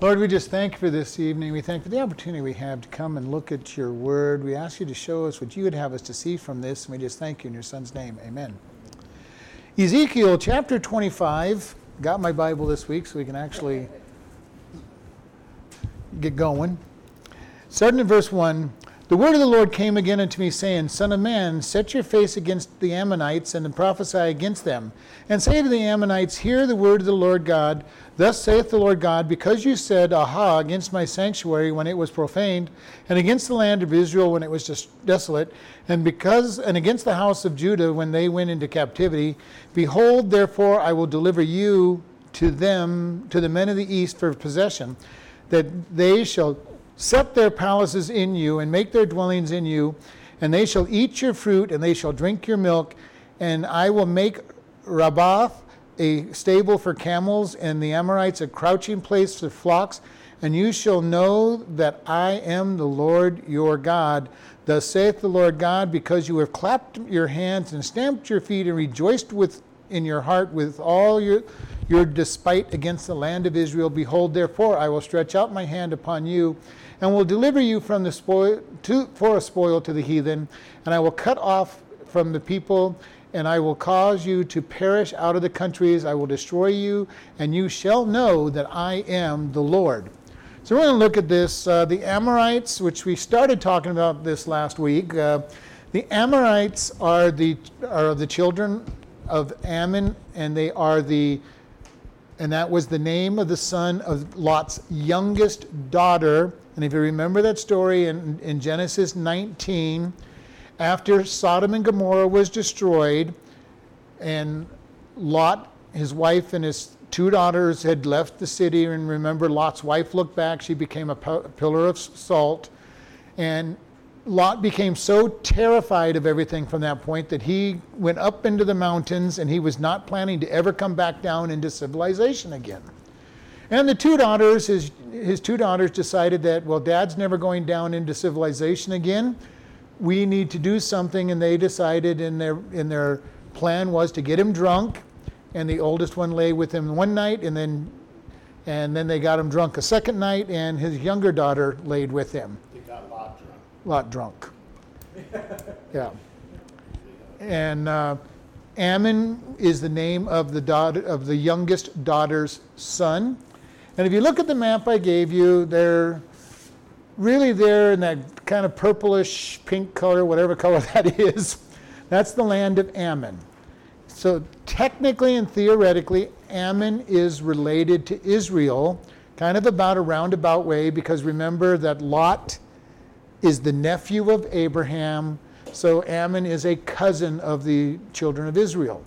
Lord, we just thank you for this evening. We thank you for the opportunity we have to come and look at your word. We ask you to show us what you would have us to see from this, and we just thank you in your son's name. Amen. Ezekiel chapter 25. Got my Bible this week so we can actually get going. Starting in verse 1 the word of the Lord came again unto me, saying, Son of man, set your face against the Ammonites, and prophesy against them. And say to the Ammonites, Hear the word of the Lord God. Thus saith the Lord God, Because you said, Aha, against my sanctuary when it was profaned, and against the land of Israel when it was desolate, and because and against the house of Judah when they went into captivity, behold, therefore I will deliver you to them, to the men of the east for possession, that they shall set their palaces in you and make their dwellings in you, and they shall eat your fruit and they shall drink your milk, and I will make Rabbah a stable for camels and the Ammonites a crouching place for flocks, and you shall know that I am the Lord your God. Thus saith the Lord God, because you have clapped your hands and stamped your feet and rejoiced with in your heart with all your your despite against the land of Israel. Behold, therefore, I will stretch out my hand upon you and will deliver you from the spoil to, for a spoil to the heathen, and I will cut off from the people, and I will cause you to perish out of the countries. I will destroy you, and you shall know that I am the Lord. So we're going to look at this. Uh, the Ammonites, which we started talking about this last week. Uh, the Ammonites are the are the children of Ammon, and they are the and that was the name of the son of Lot's youngest daughter. And if you remember that story in, in Genesis 19, after Sodom and Gomorrah was destroyed, and Lot, his wife, and his two daughters had left the city, and remember, Lot's wife looked back, she became a pillar of salt. And Lot became so terrified of everything from that point that he went up into the mountains and he was not planning to ever come back down into civilization again. And the two daughters, his, his two daughters decided that, well, dad's never going down into civilization again. We need to do something. And they decided in their, in their plan was to get him drunk. And the oldest one lay with him one night and then, and then they got him drunk a second night and his younger daughter laid with him They got a lot drunk. lot drunk. yeah. And uh, Ammon is the name of the daughter of the youngest daughter's son. And if you look at the map I gave you, they're really there in that kind of purplish pink color, whatever color that is. That's the land of Ammon. So technically and theoretically, Ammon is related to Israel, kind of about a roundabout way, because remember that Lot is the nephew of Abraham. So Ammon is a cousin of the children of Israel.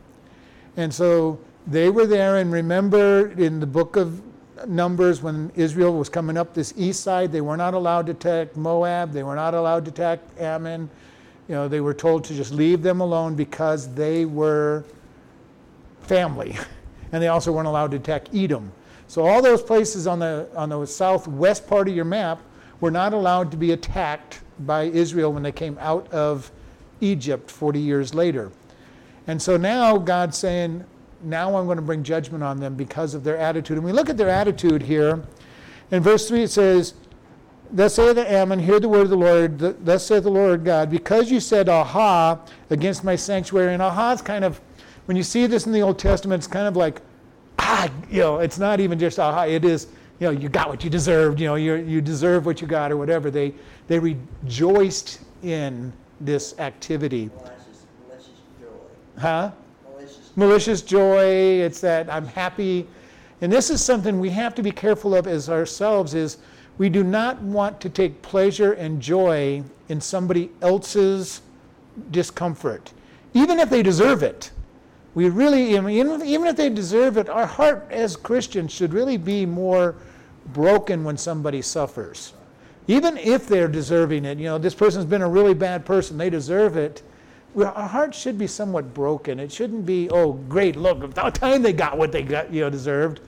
And so they were there, and remember in the book of Numbers, when Israel was coming up this east side, they were not allowed to attack Moab, they were not allowed to attack Ammon. You know, they were told to just leave them alone because they were family. And they also weren't allowed to attack Edom. So all those places on the on the southwest part of your map were not allowed to be attacked by Israel when they came out of Egypt 40 years later. And so now God's saying, now I'm going to bring judgment on them because of their attitude. And we look at their attitude here. In verse 3 it says, Thus saith the Ammon, hear the word of the Lord, thus saith the Lord God, because you said aha against my sanctuary. And aha is kind of, when you see this in the Old Testament, it's kind of like, ah, you know, it's not even just aha, it is you know, you got what you deserved, you know, you you deserve what you got or whatever. They, they rejoiced in this activity. Malicious, malicious joy. Huh? Malicious. Joy. It's that I'm happy. And this is something we have to be careful of as ourselves is we do not want to take pleasure and joy in somebody else's discomfort, even if they deserve it. We really, even if they deserve it, our heart as Christians should really be more broken when somebody suffers. Even if they're deserving it, you know, this person's been a really bad person, they deserve it. Our heart should be somewhat broken. It shouldn't be, oh, great, look, about time they got what they got, you know, deserved.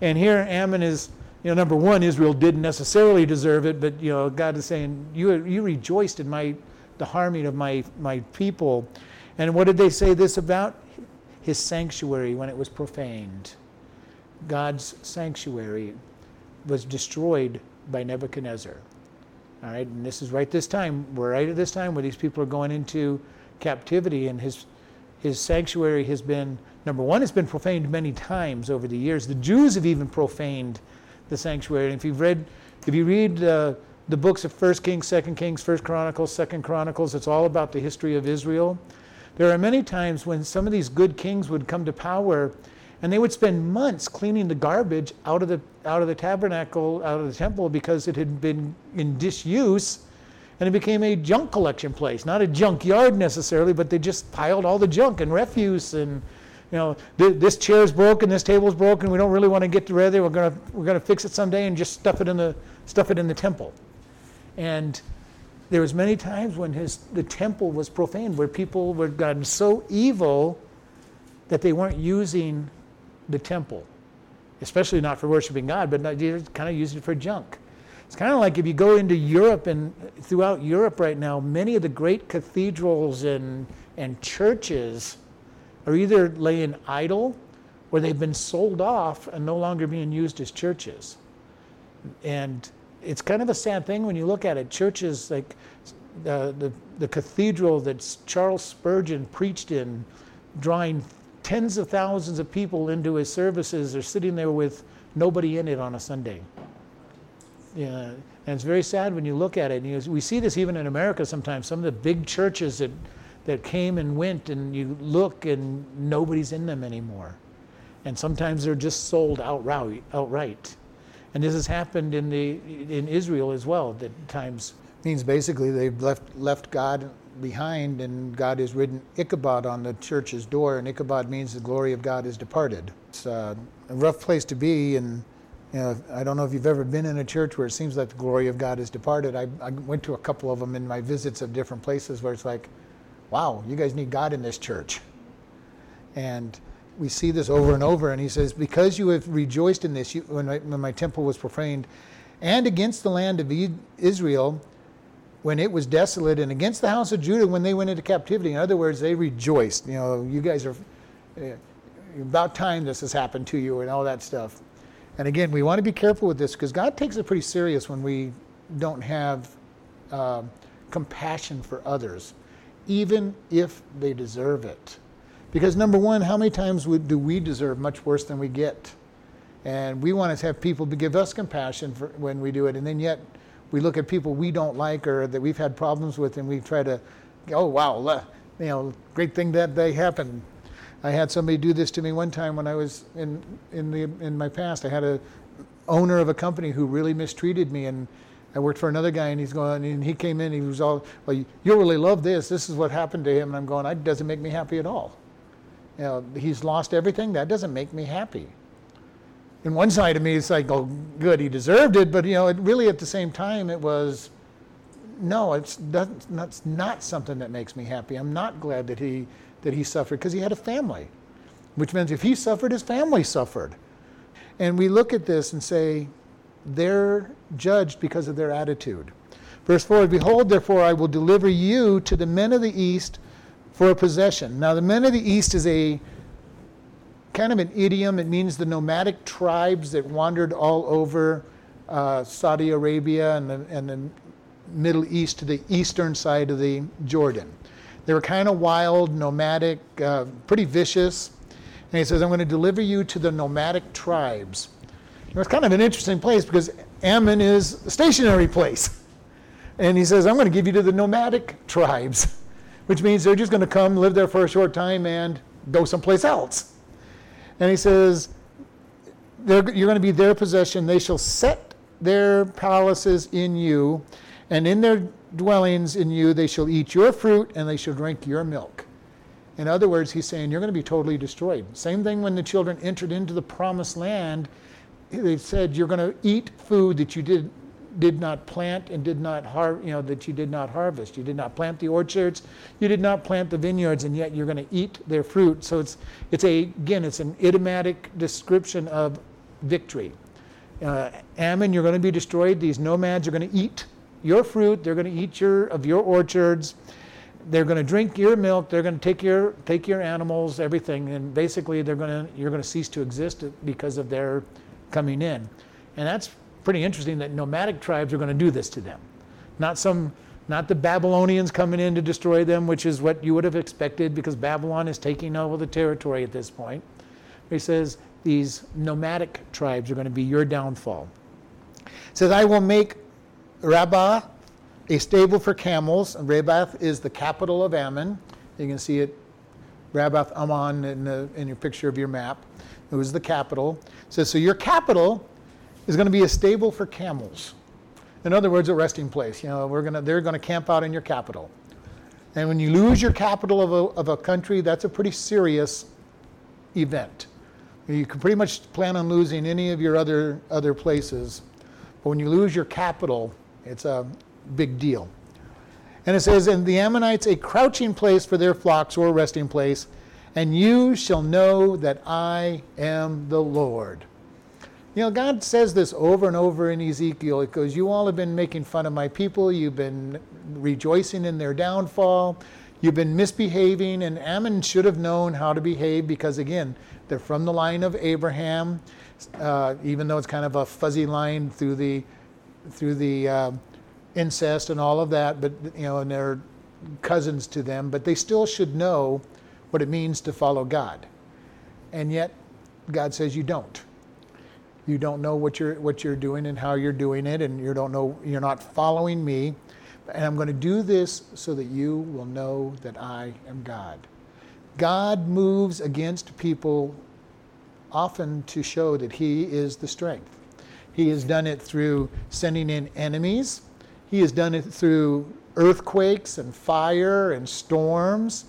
And here Ammon is, you know, number one, Israel didn't necessarily deserve it, but you know, God is saying, you, you rejoiced in my the harming of my, my people. And what did they say this about? His sanctuary when it was profaned. God's sanctuary was destroyed by Nebuchadnezzar. All right, and this is right this time. We're right at this time where these people are going into captivity, and his his sanctuary has been number one. It's been profaned many times over the years. The Jews have even profaned the sanctuary. And if you've read, if you read uh, the books of First Kings, Second Kings, First Chronicles, Second Chronicles, it's all about the history of Israel. There are many times when some of these good kings would come to power and they would spend months cleaning the garbage out of the out of the tabernacle, out of the temple, because it had been in disuse, and it became a junk collection place. Not a junkyard necessarily, but they just piled all the junk and refuse and. You know, th- this chair's broken, this table's broken. We don't really want to get rid of it. We're gonna we're gonna fix it someday and just stuff it in the stuff it in the temple. And there was many times when his the temple was profaned, where people were gotten so evil that they weren't using the temple, especially not for worshiping God, but you're kind of using it for junk. It's kind of like if you go into Europe and throughout Europe right now, many of the great cathedrals and, and churches are either laying idle or they've been sold off and no longer being used as churches. And it's kind of a sad thing when you look at it. Churches like uh, the, the cathedral that Charles Spurgeon preached in, drawing tens of thousands of people into his services are sitting there with nobody in it on a Sunday. Yeah, and it's very sad when you look at it. And you, we see this even in America sometimes. Some of the big churches that, that came and went, and you look and nobody's in them anymore. And sometimes they're just sold outright. outright. And this has happened in, the, in Israel as well, that times. Means basically they've left, left God behind, and God has written Ichabod on the church's door, and Ichabod means the glory of God is departed. It's a rough place to be, and you know, I don't know if you've ever been in a church where it seems like the glory of God has departed. I, I went to a couple of them in my visits of different places where it's like, wow, you guys need God in this church. And we see this over and over, and he says, Because you have rejoiced in this, you, when, my, when my temple was profaned, and against the land of Israel, when it was desolate and against the house of Judah when they went into captivity. In other words, they rejoiced. You know, you guys are uh, about time this has happened to you and all that stuff. And again, we want to be careful with this because God takes it pretty serious when we don't have uh, compassion for others, even if they deserve it. Because number one, how many times do we deserve much worse than we get? And we want to have people give us compassion for when we do it, and then yet we look at people we don't like or that we've had problems with, and we try to, oh wow, you know, great thing that they happened. I had somebody do this to me one time when I was in in the in my past. I had a owner of a company who really mistreated me, and I worked for another guy, and he's going, and he came in, he was all, well, you'll really love this. This is what happened to him, and I'm going, that doesn't make me happy at all. You know, he's lost everything. That doesn't make me happy in one side of me, it's like, oh, good, he deserved it. But, you know, it really at the same time, it was, no, it's That's not something that makes me happy. I'm not glad that he, that he suffered because he had a family, which means if he suffered, his family suffered. And we look at this and say, they're judged because of their attitude. Verse 4 Behold, therefore, I will deliver you to the men of the east for a possession. Now, the men of the east is a kind of an idiom. It means the nomadic tribes that wandered all over uh, Saudi Arabia and the, and the Middle East to the eastern side of the Jordan. They were kind of wild, nomadic, uh, pretty vicious. And he says, I'm going to deliver you to the nomadic tribes. Know, it's kind of an interesting place because Ammon is a stationary place. And he says, I'm going to give you to the nomadic tribes, which means they're just going to come, live there for a short time, and go someplace else. And he says, you're going to be their possession. They shall set their palaces in you, and in their dwellings in you they shall eat your fruit and they shall drink your milk. In other words, he's saying you're going to be totally destroyed. Same thing when the children entered into the promised land. They said you're going to eat food that you did did not plant and did not har- you know that you did not harvest you did not plant the orchards you did not plant the vineyards and yet you're going to eat their fruit so it's it's a again it's an idiomatic description of victory uh, ammon you're going to be destroyed these nomads are going to eat your fruit they're going to eat your of your orchards they're going to drink your milk they're going to take your take your animals everything and basically they're going to you're going to cease to exist because of their coming in and that's pretty interesting that nomadic tribes are going to do this to them. Not some not the Babylonians coming in to destroy them, which is what you would have expected because Babylon is taking over the territory at this point. He says these nomadic tribes are going to be your downfall. He says, I will make Rabbah a stable for camels. And Rabbath is the capital of Ammon. You can see it, Rabbath Ammon, in, the, in your picture of your map. It was the capital. It says, so your capital is going to be a stable for camels. In other words, a resting place. You know, we're gonna, they're going to camp out in your capital. And when you lose your capital of a, of a country, that's a pretty serious event. You can pretty much plan on losing any of your other, other places. But when you lose your capital, it's a big deal. And it says, And the Ammonites a crouching place for their flocks or resting place, and you shall know that I am the Lord. You know, God says this over and over in Ezekiel. It goes, You all have been making fun of my people. You've been rejoicing in their downfall. You've been misbehaving. And Ammon should have known how to behave because, again, they're from the line of Abraham, uh, even though it's kind of a fuzzy line through the, through the uh, incest and all of that, but, you know, and they're cousins to them. But they still should know what it means to follow God. And yet, God says you don't you don't know what you're what you're doing and how you're doing it and you don't know you're not following me and i'm going to do this so that you will know that i am god god moves against people often to show that he is the strength he has done it through sending in enemies he has done it through earthquakes and fire and storms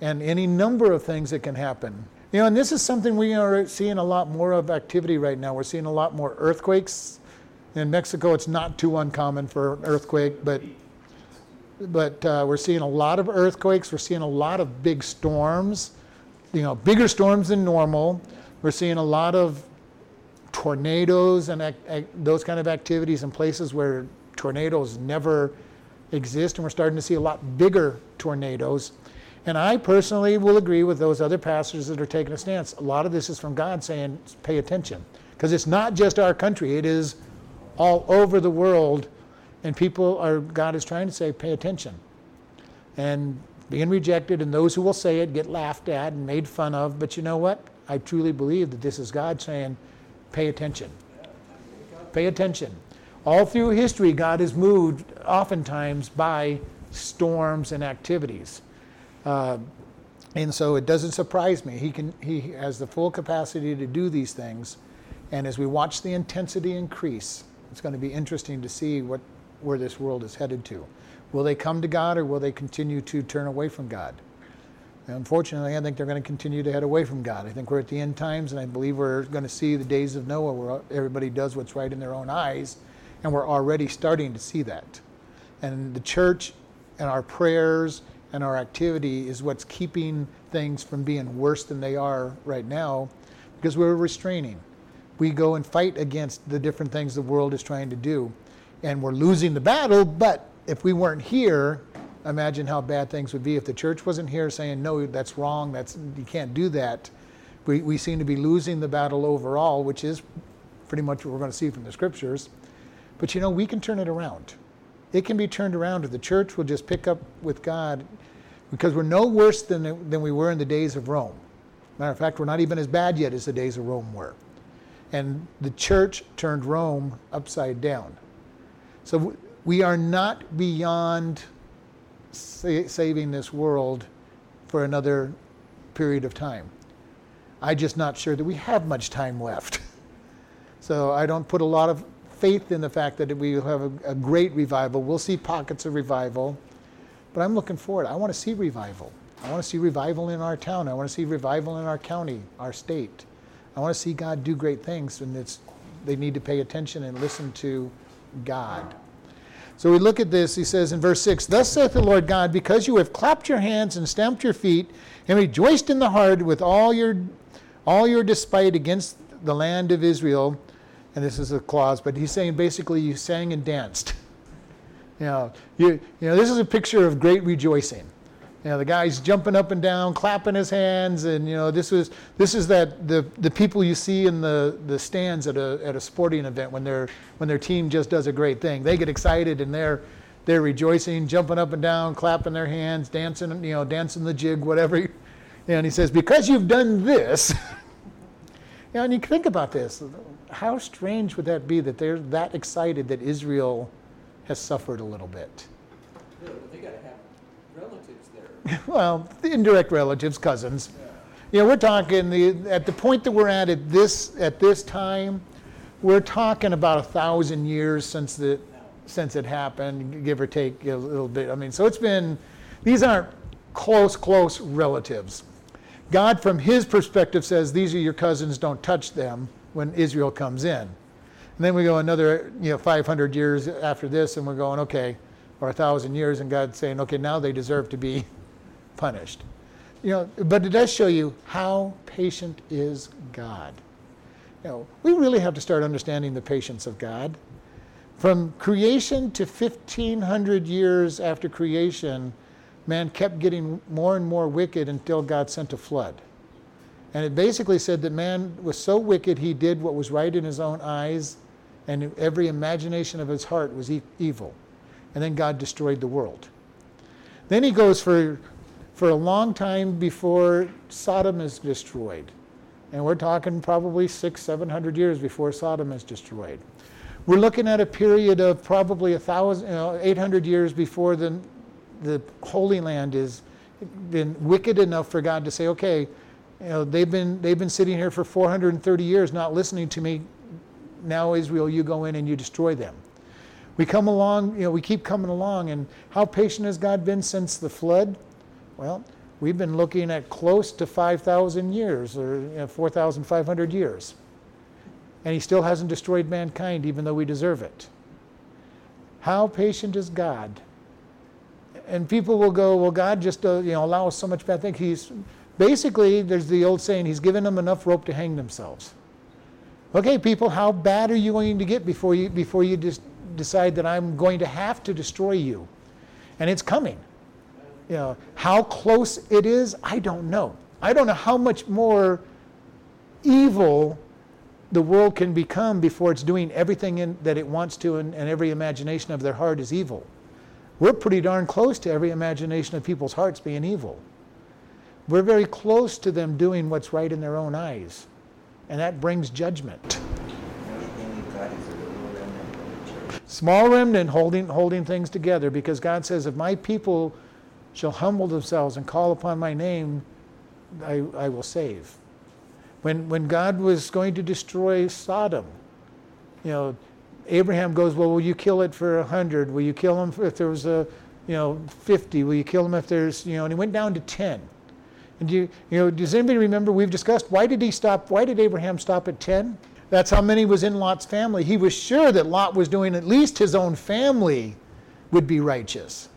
and any number of things that can happen you know, and this is something we are seeing a lot more of activity right now. We're seeing a lot more earthquakes. In Mexico, it's not too uncommon for an earthquake, but but uh, we're seeing a lot of earthquakes. We're seeing a lot of big storms, you know, bigger storms than normal. We're seeing a lot of tornadoes and ac- those kind of activities in places where tornadoes never exist, and we're starting to see a lot bigger tornadoes. And I personally will agree with those other pastors that are taking a stance. A lot of this is from God saying, pay attention. Because it's not just our country, it is all over the world. And people are, God is trying to say, pay attention. And being rejected, and those who will say it get laughed at and made fun of. But you know what? I truly believe that this is God saying, pay attention. Pay attention. All through history, God is moved oftentimes by storms and activities. Uh, and so it doesn't surprise me. He, can, he has the full capacity to do these things. And as we watch the intensity increase, it's going to be interesting to see what, where this world is headed to. Will they come to God or will they continue to turn away from God? Unfortunately, I think they're going to continue to head away from God. I think we're at the end times, and I believe we're going to see the days of Noah where everybody does what's right in their own eyes, and we're already starting to see that. And the church and our prayers and our activity is what's keeping things from being worse than they are right now because we're restraining. We go and fight against the different things the world is trying to do. And we're losing the battle, but if we weren't here, imagine how bad things would be if the church wasn't here saying, no, that's wrong, that's, you can't do that. We, we seem to be losing the battle overall, which is pretty much what we're going to see from the scriptures. But you know, we can turn it around. It can be turned around if the church will just pick up with God because we're no worse than, than we were in the days of Rome. Matter of fact, we're not even as bad yet as the days of Rome were. And the church turned Rome upside down. So we are not beyond sa- saving this world for another period of time. I'm just not sure that we have much time left. so I don't put a lot of faith in the fact that we will have a, a great revival. We'll see pockets of revival. But I'm looking forward. I want to see revival. I want to see revival in our town. I want to see revival in our county, our state. I want to see God do great things, and it's they need to pay attention and listen to God. So we look at this. He says in verse 6 Thus saith the Lord God, because you have clapped your hands and stamped your feet, and rejoiced in the heart with all your, all your despite against the land of Israel. And this is a clause, but he's saying basically you sang and danced. You know, you, you know, this is a picture of great rejoicing. You know, the guy's jumping up and down, clapping his hands, and you know, this was this is that the the people you see in the the stands at a at a sporting event when their when their team just does a great thing. They get excited and they're they're rejoicing, jumping up and down, clapping their hands, dancing, you know, dancing the jig, whatever. And he says, because you've done this. you know, and you think about this. How strange would that be that they're that excited that Israel has suffered a little bit? Yeah, but they gotta have relatives there. Well, indirect relatives, cousins. You know, we're talking the at the point that we're at at this at this time, we're talking about a thousand years since the since it happened, give or take a little bit. I mean, so it's been these aren't close close relatives. God, from His perspective, says these are your cousins. Don't touch them when Israel comes in. And then we go another, you know, 500 years after this, and we're going, okay, or a thousand years, and God's saying, okay, now they deserve to be punished. You know, but it does show you how patient is God. You know, we really have to start understanding the patience of God. From creation to 1500 years after creation, man kept getting more and more wicked until God sent a flood. And it basically said that man was so wicked he did what was right in his own eyes, and every imagination of his heart was e- evil. And then God destroyed the world. Then he goes for, for a long time before Sodom is destroyed. And we're talking probably six, seven hundred years before Sodom is destroyed. We're looking at a period of probably a thousand, you know, 800 years before the, the Holy Land is been wicked enough for God to say, okay, you know, they've been they've been sitting here for 430 years not listening to me. Now Israel, you go in and you destroy them. We come along, you know, we keep coming along, and how patient has God been since the flood? Well, we've been looking at close to 5,000 years or you know, 4,500 years. And he still hasn't destroyed mankind, even though we deserve it. How patient is God? And people will go, well, God just uh, you know allows so much bad things. He's basically there's the old saying, He's given them enough rope to hang themselves. Okay, people, how bad are you going to get before you before you just decide that I'm going to have to destroy you? And it's coming. You know, how close it is, I don't know. I don't know how much more evil the world can become before it's doing everything in, that it wants to, and, and every imagination of their heart is evil. We're pretty darn close to every imagination of people's hearts being evil. We're very close to them doing what's right in their own eyes, and that brings judgment. Small remnant holding, holding things together because God says, If my people shall humble themselves and call upon my name, I, I will save. When, when God was going to destroy Sodom, you know, Abraham goes, Well, will you kill it for a hundred? Will you kill him if there was a, you know, 50? Will you kill him if there's, you know, and he went down to 10. And you, you know, does anybody remember we've discussed why did he stop? Why did Abraham stop at 10? That's how many was in Lot's family. He was sure that Lot was doing at least his own family would be righteous.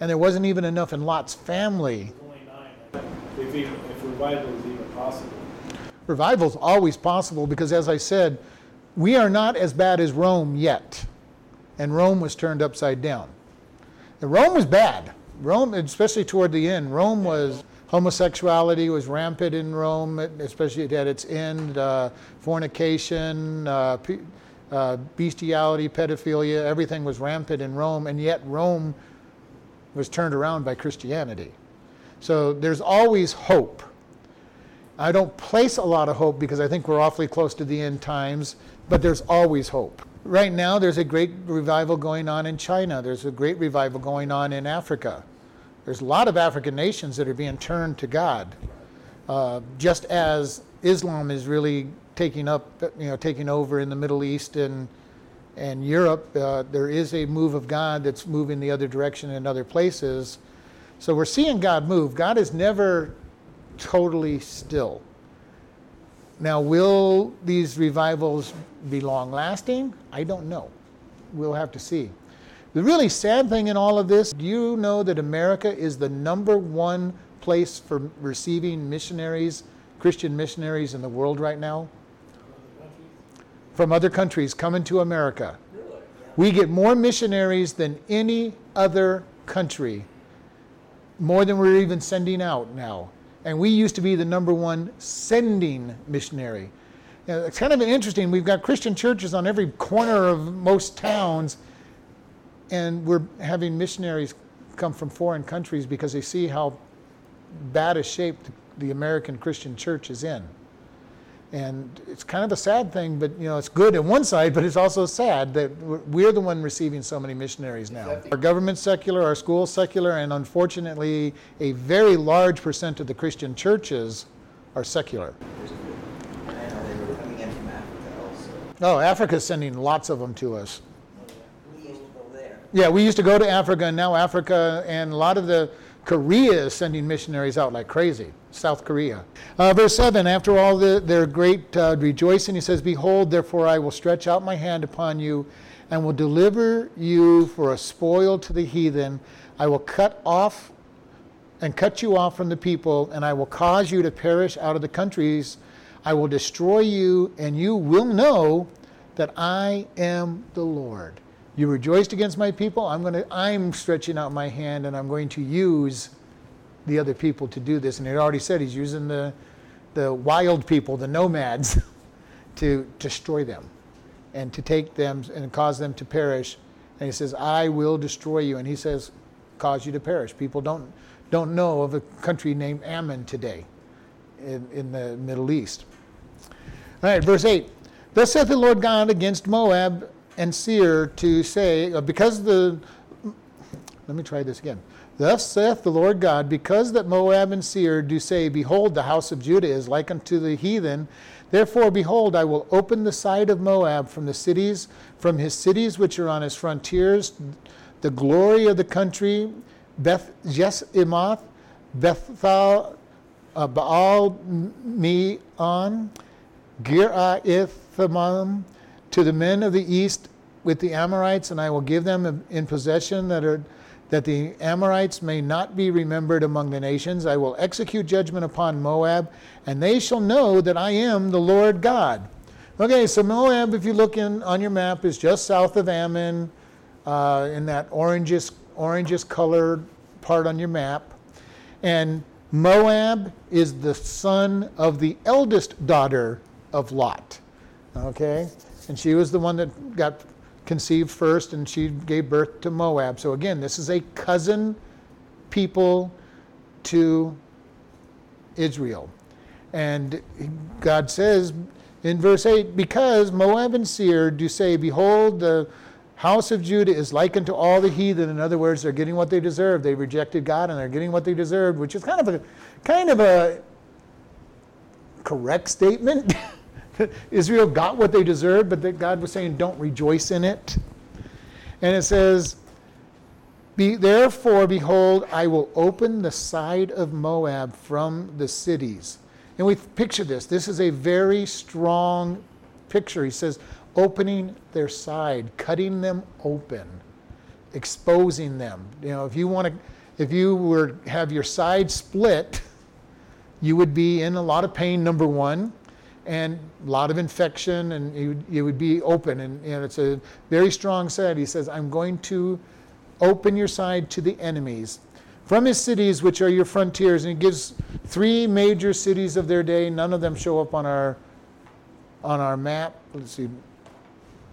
And there wasn't even enough in Lot's family. If, even, if revival is even possible. Revival is always possible because, as I said, we are not as bad as Rome yet. And Rome was turned upside down. And Rome was bad. Rome, especially toward the end, Rome was homosexuality was rampant in Rome, especially at its end. Uh, fornication, uh, uh, bestiality, pedophilia, everything was rampant in Rome, and yet Rome was turned around by Christianity. So there's always hope. I don't place a lot of hope because I think we're awfully close to the end times, but there's always hope. Right now, there's a great revival going on in China. There's a great revival going on in Africa. There's a lot of African nations that are being turned to God, uh, just as Islam is really taking up, you know, taking over in the Middle East and and Europe. Uh, there is a move of God that's moving the other direction in other places. So we're seeing God move. God is never totally still. Now, will these revivals be long lasting? I don't know. We'll have to see. The really sad thing in all of this, do you know that America is the number one place for receiving missionaries, Christian missionaries in the world right now? From other countries coming to America. We get more missionaries than any other country more than we're even sending out now. And we used to be the number one sending missionary. Know, it's kind of interesting. We've got Christian churches on every corner of most towns, and we're having missionaries come from foreign countries because they see how bad a shape the American Christian church is in. And it's kind of a sad thing, but you know, it's good on one side, but it's also sad that we're the one receiving so many missionaries now. Our government's secular, our school's secular, and unfortunately, a very large percent of the Christian churches are secular. I know they were coming in from Africa also. Oh, Africa's sending lots of them to us. Oh, we go there. Yeah, we used to go to Africa, and now Africa and a lot of the Korea is sending missionaries out like crazy. South Korea. Uh, verse 7 After all the, their great uh, rejoicing, he says, Behold, therefore I will stretch out my hand upon you and will deliver you for a spoil to the heathen. I will cut off and cut you off from the people, and I will cause you to perish out of the countries. I will destroy you, and you will know that I am the Lord. You rejoiced against my people. I'm going to I'm stretching out my hand and I'm going to use the other people to do this. And he already said he's using the the wild people, the nomads, to destroy them and to take them and cause them to perish. And he says, I will destroy you. And he says, cause you to perish. People don't don't know of a country named Ammon today in, in the Middle East. All right, verse 8. Thus saith the Lord God against Moab and Seir to say, uh, because the, let me try this again. Thus saith the Lord God, because that Moab and Seir do say, Behold, the house of Judah is like unto the heathen, therefore, behold, I will open the side of Moab from the cities, from his cities which are on his frontiers, the glory of the country, Beth Jeshimoth, Bethel, uh, Baal Meon, Giraithamam, to the men of the east with the Ammonites, and I will give them in possession that are that the Ammonites may not be remembered among the nations. I will execute judgment upon Moab, and they shall know that I am the Lord God. Okay, so Moab, if you look in on your map, is just south of Ammon, uh, in that orangish orangish colored part on your map, and Moab is the son of the eldest daughter of Lot. Okay, and she was the one that got conceived first, and she gave birth to Moab. So again, this is a cousin people to Israel. And God says in verse 8, Because Moab and Seir do say, Behold, the house of Judah is like unto all the heathen. In other words, they're getting what they deserve. They rejected God and they're getting what they deserved, which is kind of a kind of a correct statement. Israel got what they deserved, but that God was saying, don't rejoice in it. And it says, Be, Therefore, behold, I will open the side of Moab from the cities. And we picture this. This is a very strong picture. He says, opening their side, cutting them open, exposing them. You know, if you want to, if you were have your side split, you would be in a lot of pain. Number one, and a lot of infection, and you would be open. And, and it's a very strong side. He says, I'm going to open your side to the enemies from his cities, which are your frontiers. And he gives three major cities of their day. None of them show up on our on our map. Let's see.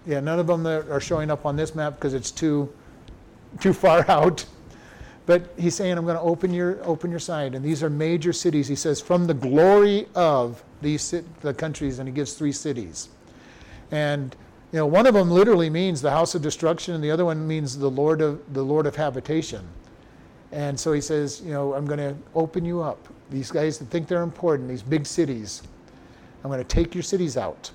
Yeah, none of them are showing up on this map because it's too too far out. But he's saying, I'm going to open your open your side, and these are major cities. He says, from the glory of these the countries, and he gives three cities. And you know, one of them literally means the house of destruction, and the other one means the Lord of the Lord of habitation. And so he says, you know, I'm going to open you up. These guys that think they're important, these big cities, I'm going to take your cities out.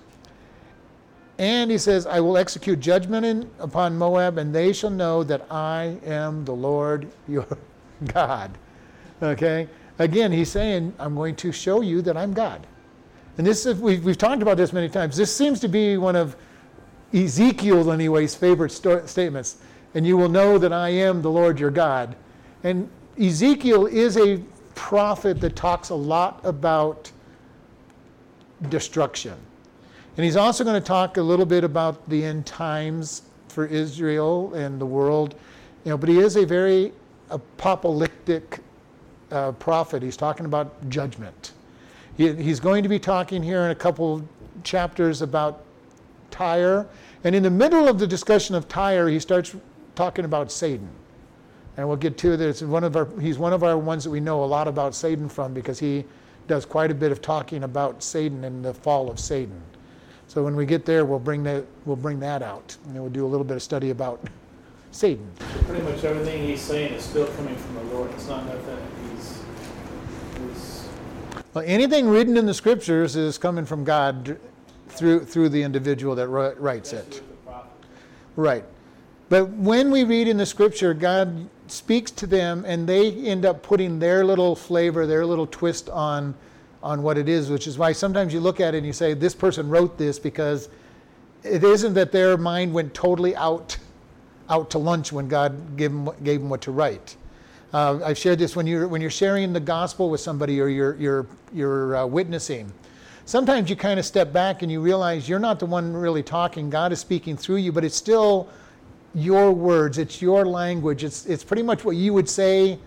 And he says, I will execute judgment in, upon Moab, and they shall know that I am the Lord your God. Okay? Again, he's saying, I'm going to show you that I'm God. And this is, we've, we've talked about this many times. This seems to be one of Ezekiel, anyways, favorite sto- statements. And you will know that I am the Lord your God. And Ezekiel is a prophet that talks a lot about destruction. And he's also going to talk a little bit about the end times for Israel and the world. You know, but he is a very apocalyptic uh, prophet, he's talking about judgment. He, he's going to be talking here in a couple chapters about Tyre. And in the middle of the discussion of Tyre, he starts talking about Satan. And we'll get to this. One of our, he's one of our ones that we know a lot about Satan from because he does quite a bit of talking about Satan and the fall of Satan. So when we get there, we'll bring that, we'll bring that out. And we'll do a little bit of study about Satan. Pretty much everything he's saying is still coming from the Lord. It's not nothing Well, anything written in the scriptures is coming from God through, through the individual that writes it. Right. But when we read in the scripture, God speaks to them and they end up putting their little flavor, their little twist on, on what it is, which is why sometimes you look at it and you say, this person wrote this because it isn't that their mind went totally out, out to lunch when God gave them, gave them what to write. Uh, I've shared this when you're, when you're sharing the gospel with somebody or you're, you're, you're uh, witnessing. Sometimes you kind of step back and you realize you're not the one really talking. God is speaking through you, but it's still your words, it's your language, it's, it's pretty much what you would say,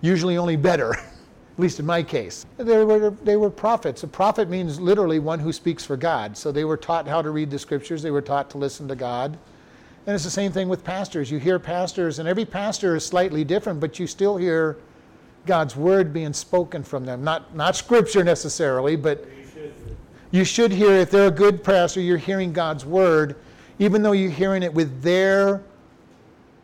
usually only better, at least in my case. They were, they were prophets. A prophet means literally one who speaks for God. So they were taught how to read the scriptures, they were taught to listen to God. And it's the same thing with pastors. You hear pastors, and every pastor is slightly different, but you still hear God's word being spoken from them. Not, not scripture necessarily, but You should, hear, if they're a good pastor, you're hearing God's word, even though you're hearing it with their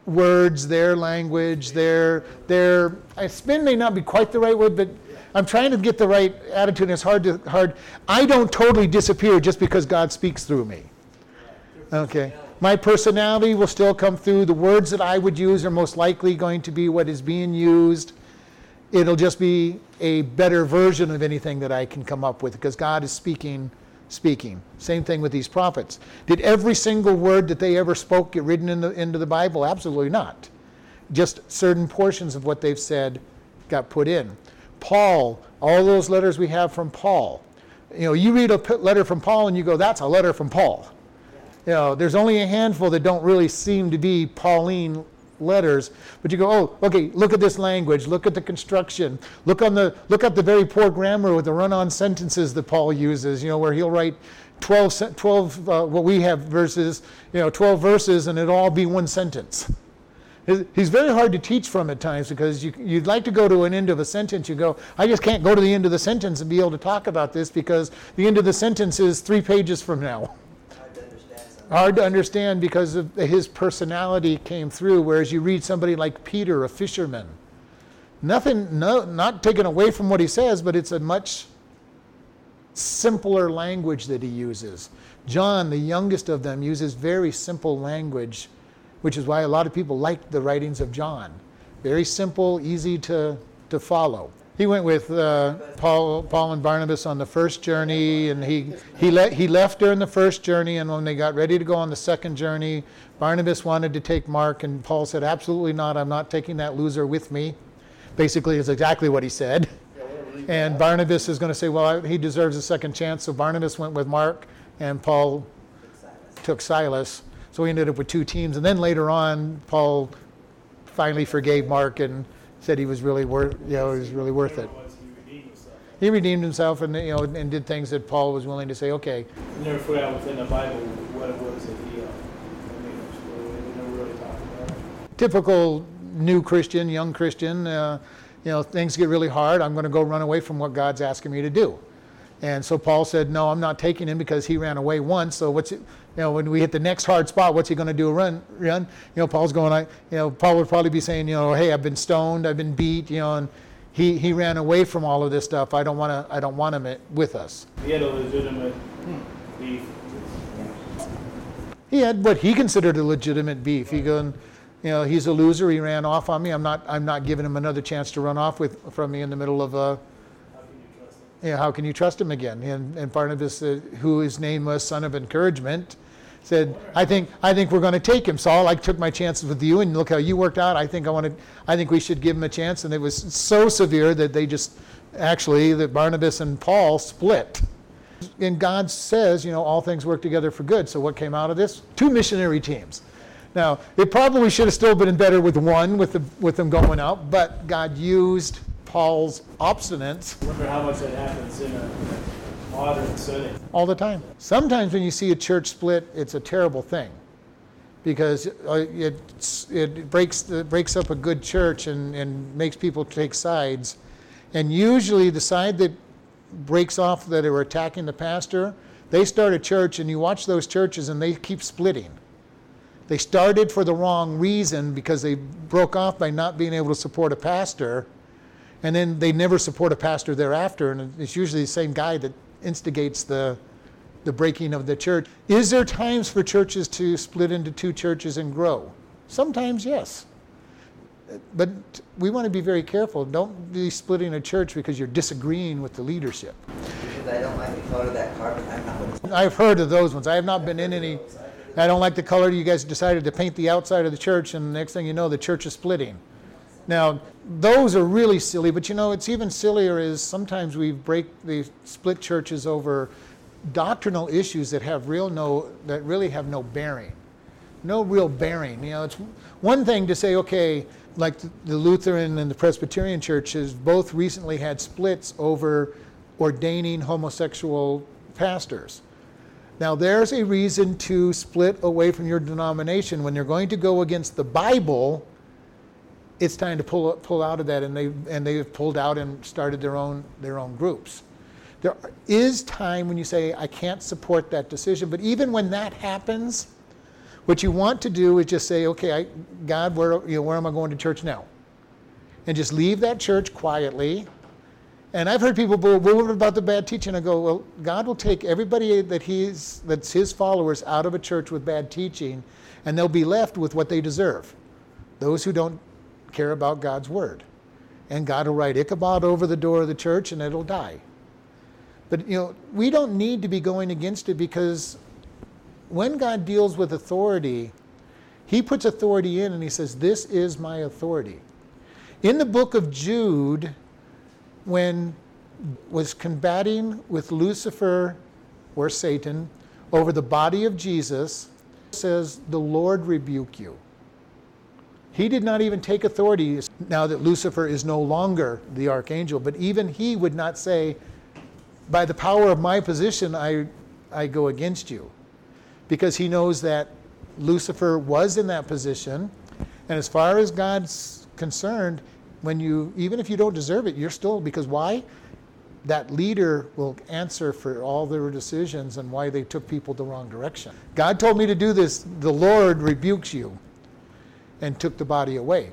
words, their language, their, their, spin may not be quite the right word, but I'm trying to get the right attitude, and it's hard to, hard. I don't totally disappear just because God speaks through me. Okay. My personality will still come through. The words that I would use are most likely going to be what is being used. It'll just be a better version of anything that I can come up with because God is speaking, speaking. Same thing with these prophets. Did every single word that they ever spoke get written in the, into the Bible? Absolutely not. Just certain portions of what they've said got put in. Paul, all those letters we have from Paul. You know, you read a letter from Paul and you go, that's a letter from Paul. You know, there's only a handful that don't really seem to be Pauline letters, but you go, oh, okay, look at this language, look at the construction, look on the look at the very poor grammar with the run-on sentences that Paul uses. You know, where he'll write 12, 12 uh, what we have verses, you know, 12 verses, and it'll all be one sentence. He's- very hard to teach from at times because you, you'd like to go to an end of a sentence. You go, I just can't go to the end of the sentence and be able to talk about this because the end of the sentence is three pages from now hard to understand because of his personality came through whereas you read somebody like peter a fisherman. Nothing no, not taken away from what he says but it's a much simpler language that he uses. John the youngest of them uses very simple language which is why a lot of people like the writings of john. Very simple easy to, to follow he went with uh, Paul, Paul and Barnabas on the first journey, and he, he, le- he left during the first journey. And when they got ready to go on the second journey, Barnabas wanted to take Mark, and Paul said, Absolutely not. I'm not taking that loser with me. Basically, is exactly what he said. And Barnabas is going to say, Well, I- he deserves a second chance. So Barnabas went with Mark, and Paul took Silas. So we ended up with two teams. And then later on, Paul finally forgave Mark and said he was really worth, you know, he was really worth it. he redeemed himself. He redeemed himself and you know and did things that Paul was willing to say, okay, We never out within the Bible what it was that he, uh, I mean, we we never really talked about typical new Christian, young Christian, uh, you know, things get really hard. I'm going to go run away from what God's asking me to do. And so Paul said, no, I'm not taking him because he ran away once. So what's it, you know, when we hit the next hard spot, what's he going to do? Run, run. You know, Paul's going, I, you know, Paul would probably be saying, you know, hey, I've been stoned, I've been beat, you know, and he, he ran away from all of this stuff. I don't want to, I don't want him with us. He had a legitimate beef. He had what he considered a legitimate beef. He going, you know, he's a loser. He ran off on me. I'm not. I'm not giving him another chance to run off with from me in the middle of a. You know, how can you trust him again? And, and Barnabas, uh, who his name was Son of Encouragement, said, "I think I think we're going to take him, Saul. I took my chances with you, and look how you worked out. I think I wanted. I think we should give him a chance." And it was so severe that they just actually that Barnabas and Paul split. And God says, you know, all things work together for good. So what came out of this? Two missionary teams. Now, it probably should have still been better with one, with, the, with them going out, but God used Paul's obstinance I wonder how much that happens in a modern setting. all the time. Sometimes when you see a church split, it's a terrible thing because uh, it's, it breaks, it breaks up a good church and, and makes people take sides. And usually, the side that breaks off that are attacking the pastor, they start a church, and you watch those churches and they keep splitting. They started for the wrong reason because they broke off by not being able to support a pastor, and then they never support a pastor thereafter, and it's usually the same guy that instigates the, the breaking of the church. Is there times for churches to split into two churches and grow? Sometimes, yes. But we want to be very careful. Don't be splitting a church because you're disagreeing with the leadership. Because I don't like the color of that carpet, I'm not. I've heard of those ones. I have not been in any. I don't like the color. You guys decided to paint the outside of the church, and the next thing you know, the church is splitting. Now, those are really silly, but you know, it's even sillier is sometimes we break the split churches over doctrinal issues that have real no that really have no bearing. No real bearing. You know, it's one thing to say, okay, like the the Lutheran and the Presbyterian churches both recently had splits over ordaining homosexual pastors. Now, there's a reason to split away from your denomination when you're going to go against the Bible. It's time to pull pull out of that, and they and they've pulled out and started their own their own groups. There is time when you say I can't support that decision, but even when that happens, what you want to do is just say, okay, I, God, where you know, where am I going to church now? And just leave that church quietly. And I've heard people well, what about the bad teaching? I go, well, God will take everybody that he's that's his followers out of a church with bad teaching, and they'll be left with what they deserve. Those who don't care about God's word. And God will write Ichabod over the door of the church and it'll die. But you know, we don't need to be going against it because when God deals with authority, he puts authority in and he says, This is my authority. In the book of Jude, when was combating with Lucifer or Satan over the body of Jesus, says, The Lord rebuke you. He did not even take authority now that Lucifer is no longer the archangel, but even he would not say, By the power of my position, I, I go against you. Because he knows that Lucifer was in that position. And as far as God's concerned, when you, even if you don't deserve it, you're still, because why? That leader will answer for all their decisions and why they took people the wrong direction. God told me to do this, the Lord rebukes you and took the body away.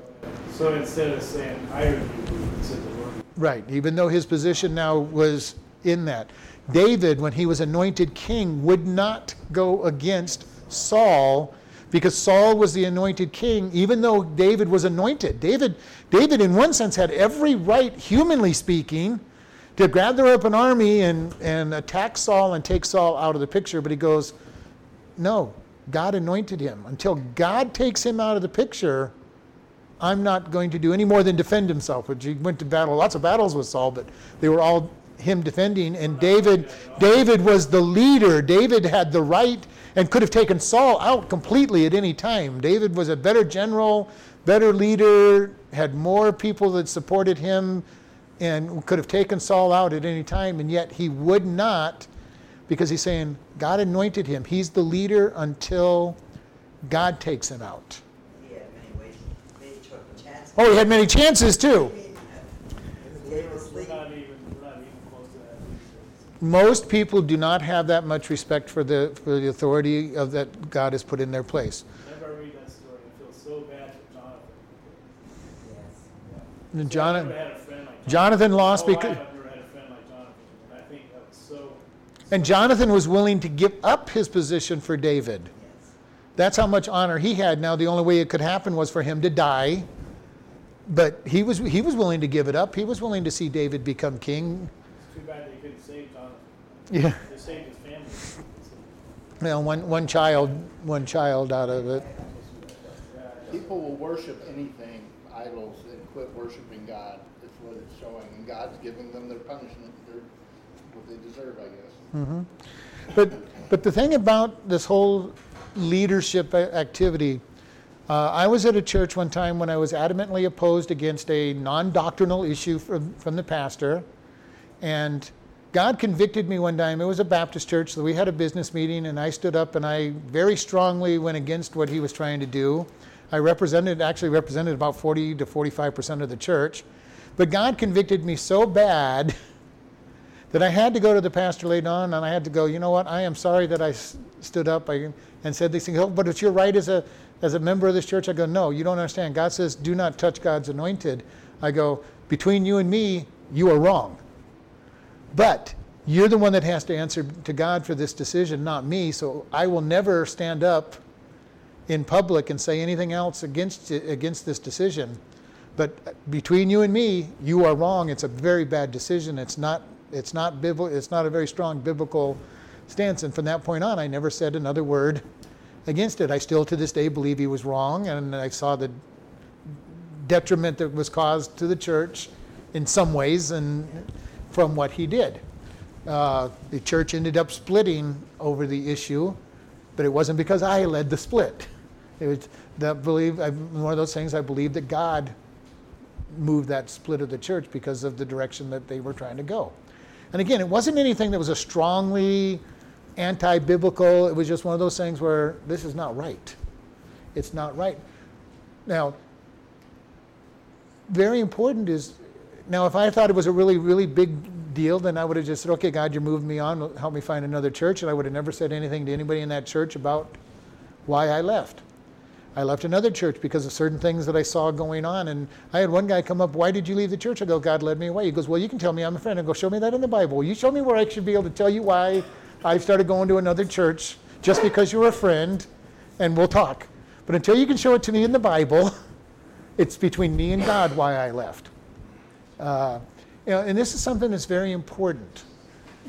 So instead of saying, I rebuke you, he said the Lord. Right, even though his position now was in that. David, when he was anointed king, would not go against Saul because Saul was the anointed king, even though David was anointed. David, David, in one sense, had every right, humanly speaking, to gather up an army and, and attack Saul and take Saul out of the picture, but he goes, No, God anointed him. Until God takes him out of the picture, I'm not going to do any more than defend himself. Which he went to battle, lots of battles with Saul, but they were all him defending. And David, David was the leader. David had the right and could have taken Saul out completely at any time. David was a better general, better leader, had more people that supported him, and could have taken Saul out at any time. And yet he would not, because he's saying God anointed him. He's the leader until God takes him out. He ways, many took chances. Oh, he had many chances too. He gave us We're leave. not even, we're not even close to that these days. Most people do not have that much respect for the for the authority of that God has put in their place. Whenever I read that and Jonathan was willing to give up his position for David. That's how much honor he had. Now the only way it could happen was for him to die. But he was he was willing to give it up. He was willing to see David become king. It's too bad they couldn't save Jonathan. Yeah. They saved his family. Well, one one child one child out of it. People will worship anything, idols, and quit worshiping God. That's what it's showing. And God's giving them their punishment, their, what they deserve, I guess. But but the thing about this whole leadership activity, Uh, I was at a church one time when I was adamantly opposed against a non doctrinal issue from, from the pastor. And God convicted me one time. It was a Baptist church, so we had a business meeting, and I stood up and I very strongly went against what he was trying to do. I represented, actually represented about 40 to 45% of the church. But God convicted me so bad that I had to go to the pastor later on and I had to go, you know what, I am sorry that I s- stood up and said these things. Oh, but it's your right as a, as a member of this church. I go, no, you don't understand. God says, do not touch God's anointed. I go, between you and me, you are wrong. But you're the one that has to answer to God for this decision, not me. So I will never stand up in public and say anything else against against this decision. But between you and me, you are wrong. It's a very bad decision. It's not it's not. It's not a very strong biblical stance. And from that point on, I never said another word against it. I still to this day believe he was wrong, and I saw the detriment that was caused to the church in some ways, and from what he did. Uh, the church ended up splitting over the issue, but it wasn't because I led the split. It was that believe I, one of those things. I believe that God moved that split of the church because of the direction that they were trying to go. And again, it wasn't anything that was a strongly anti-biblical. It was just one of those things where this is not right. It's not right. Now, very important is now if I thought it was a really, really big deal, then I would have just said, okay, God, you're moving me on, help me find another church. And I would have never said anything to anybody in that church about why I left. I left another church because of certain things that I saw going on. And I had one guy come up, Why did you leave the church? I go, God led me away. He goes, Well, you can tell me I'm a friend. I go, Show me that in the Bible. You show me where I should be able to tell you why I started going to another church just because you're a friend, and we'll talk. But until you can show it to me in the Bible, it's between me and God why I left. Uh, you know, and this is something that's very important.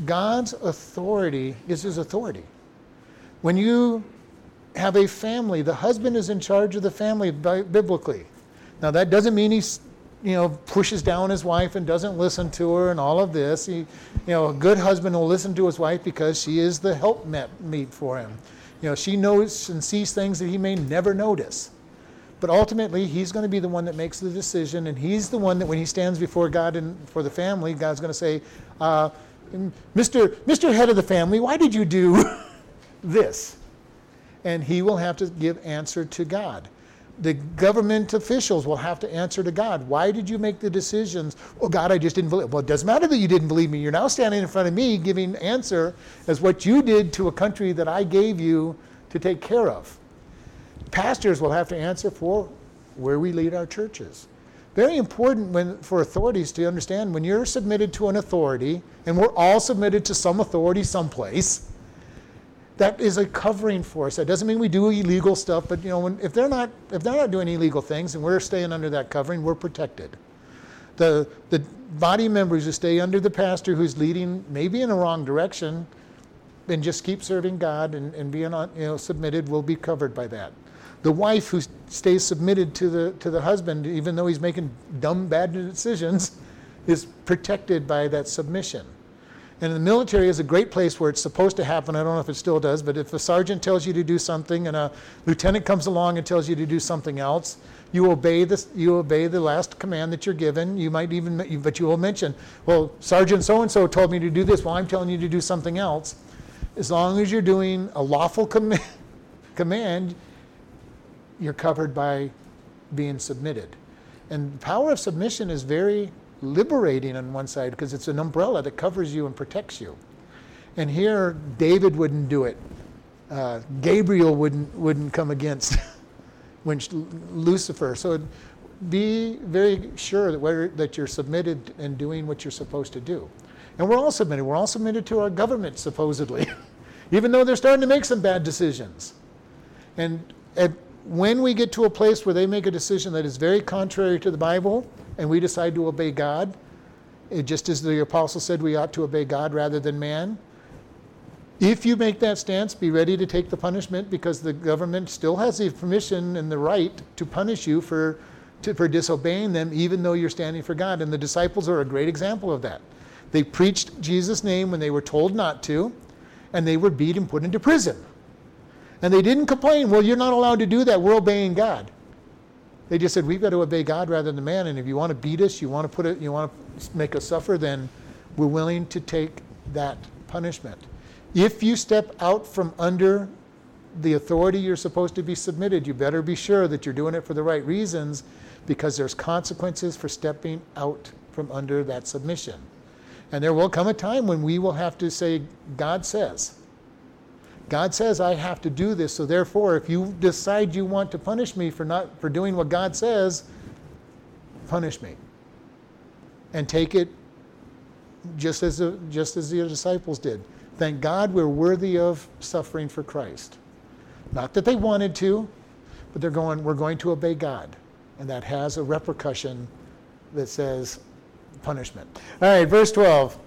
God's authority is his authority. When you have a family, the husband is in charge of the family biblically. Now that doesn't mean he, you know pushes down his wife and doesn't listen to her and all of this. He, you know, a good husband will listen to his wife because she is the helpmeet for him. You know, she knows and sees things that he may never notice. But ultimately, he's going to be the one that makes the decision, and he's the one that when he stands before God and for the family, God's going to say, uh, "Mr. Mr. Head of the family, why did you do this?" And he will have to give answer to God. The government officials will have to answer to God. Why did you make the decisions? Well, God, I just didn't believe. Well, it doesn't matter that you didn't believe me. You're now standing in front of me giving answer as what you did to a country that I gave you to take care of pastors will have to answer for where we lead our churches. Very important when, for authorities to understand when you're submitted to an authority, and we're all submitted to some authority someplace, that is a covering for us. That doesn't mean we do illegal stuff, but you know, when, if they're not if they're not doing illegal things and we're staying under that covering, we're protected. The the body members who stay under the pastor who's leading maybe in a wrong direction, and just keep serving God and, and being you know submitted will be covered by that the wife who stays submitted to the to the husband, even though he's making dumb, bad decisions, is protected by that submission. And the military is a great place where it's supposed to happen. I don't know if it still does, but if a sergeant tells you to do something and a lieutenant comes along and tells you to do something else, you obey this. You obey the last command that you're given. You might even, but you will mention, "Well, Sergeant so and so told me to do this. Well, I'm telling you to do something else." As long as you're doing a lawful com- command, you're covered by being submitted. And the power of submission is very liberating on one side because it's an umbrella that covers you and protects you. And here, David wouldn't do it. Uh, Gabriel wouldn't wouldn't come against when Lucifer. So be very sure that that you're submitted and doing what you're supposed to do. And we're all submitted. We're all submitted to our government supposedly, even though they're starting to make some bad decisions. And at when we get to a place where they make a decision that is very contrary to the Bible and we decide to obey God, it, just as the apostle said we ought to obey God rather than man, if you make that stance, be ready to take the punishment because the government still has the permission and the right to punish you for, to, for disobeying them, even though you're standing for God. And the disciples are a great example of that. They preached Jesus' name when they were told not to, and they were beat and put into prison. And they didn't complain, well, you're not allowed to do that. We're obeying God. They just said, we've got to obey God rather than man. And if you want to beat us, you want to put it, you want to make us suffer, then we're willing to take that punishment. If you step out from under the authority you're supposed to be submitted, you better be sure that you're doing it for the right reasons because there's consequences for stepping out from under that submission. And there will come a time when we will have to say, God says. God says I have to do this, so therefore, if you decide you want to punish me for not for doing what God says, punish me. And take it just as the, just as the disciples did. Thank God we're worthy of suffering for Christ. Not that they wanted to, but they're going, we're going to obey God. And that has a repercussion that says punishment. All right, verse 12.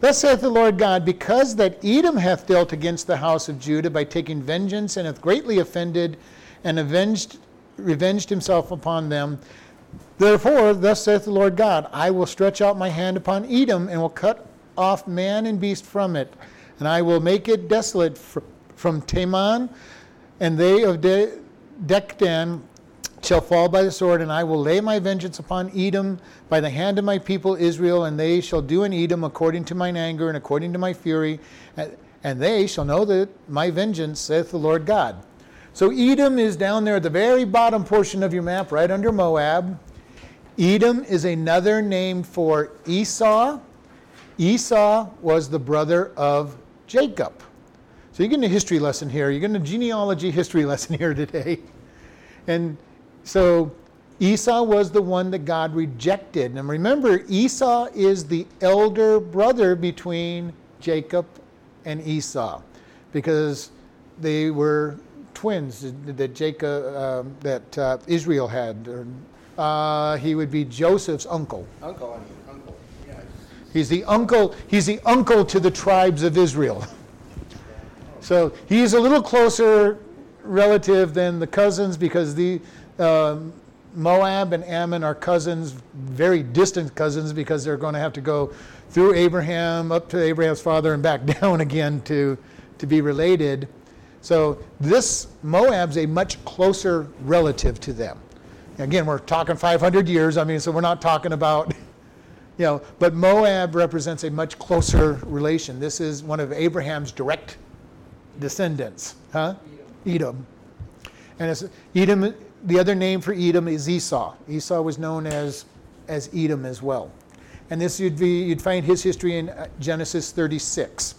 Thus saith the Lord God, because that Edom hath dealt against the house of Judah by taking vengeance, and hath greatly offended, and avenged, revenged himself upon them, therefore, thus saith the Lord God, I will stretch out my hand upon Edom, and will cut off man and beast from it, and I will make it desolate from Teman, and they of De- shall fall by the sword, and I will lay my vengeance upon Edom by the hand of my people Israel, and they shall do in Edom according to mine anger and according to my fury, and they shall know that my vengeance, saith the Lord God. So Edom is down there at the very bottom portion of your map, right under Moab. Edom is another name for Esau. Esau was the brother of Jacob. So you're getting a history lesson here. You're getting a genealogy history lesson here today. And so Esau was the one that God rejected. And remember, Esau is the elder brother between Jacob and Esau because they were twins that Jacob, uh, that uh, Israel had. Uh, he would be Joseph's uncle. Uncle, uncle, yeah. He's the uncle. He's the uncle to the tribes of Israel. So he's a little closer relative than the cousins because the um, Moab and Ammon are cousins, very distant cousins, because they're going to have to go through Abraham, up to Abraham's father, and back down again to, to be related. So this Moab's a much closer relative to them. Again, we're talking 500 years. I mean, so we're not talking about, you know, but Moab represents a much closer relation. This is one of Abraham's direct descendants, huh? Edom. And it's, Edom the other name for Edom is Esau. Esau was known as, as Edom as well. And this you'd, be, you'd find his history in uh, Genesis 36.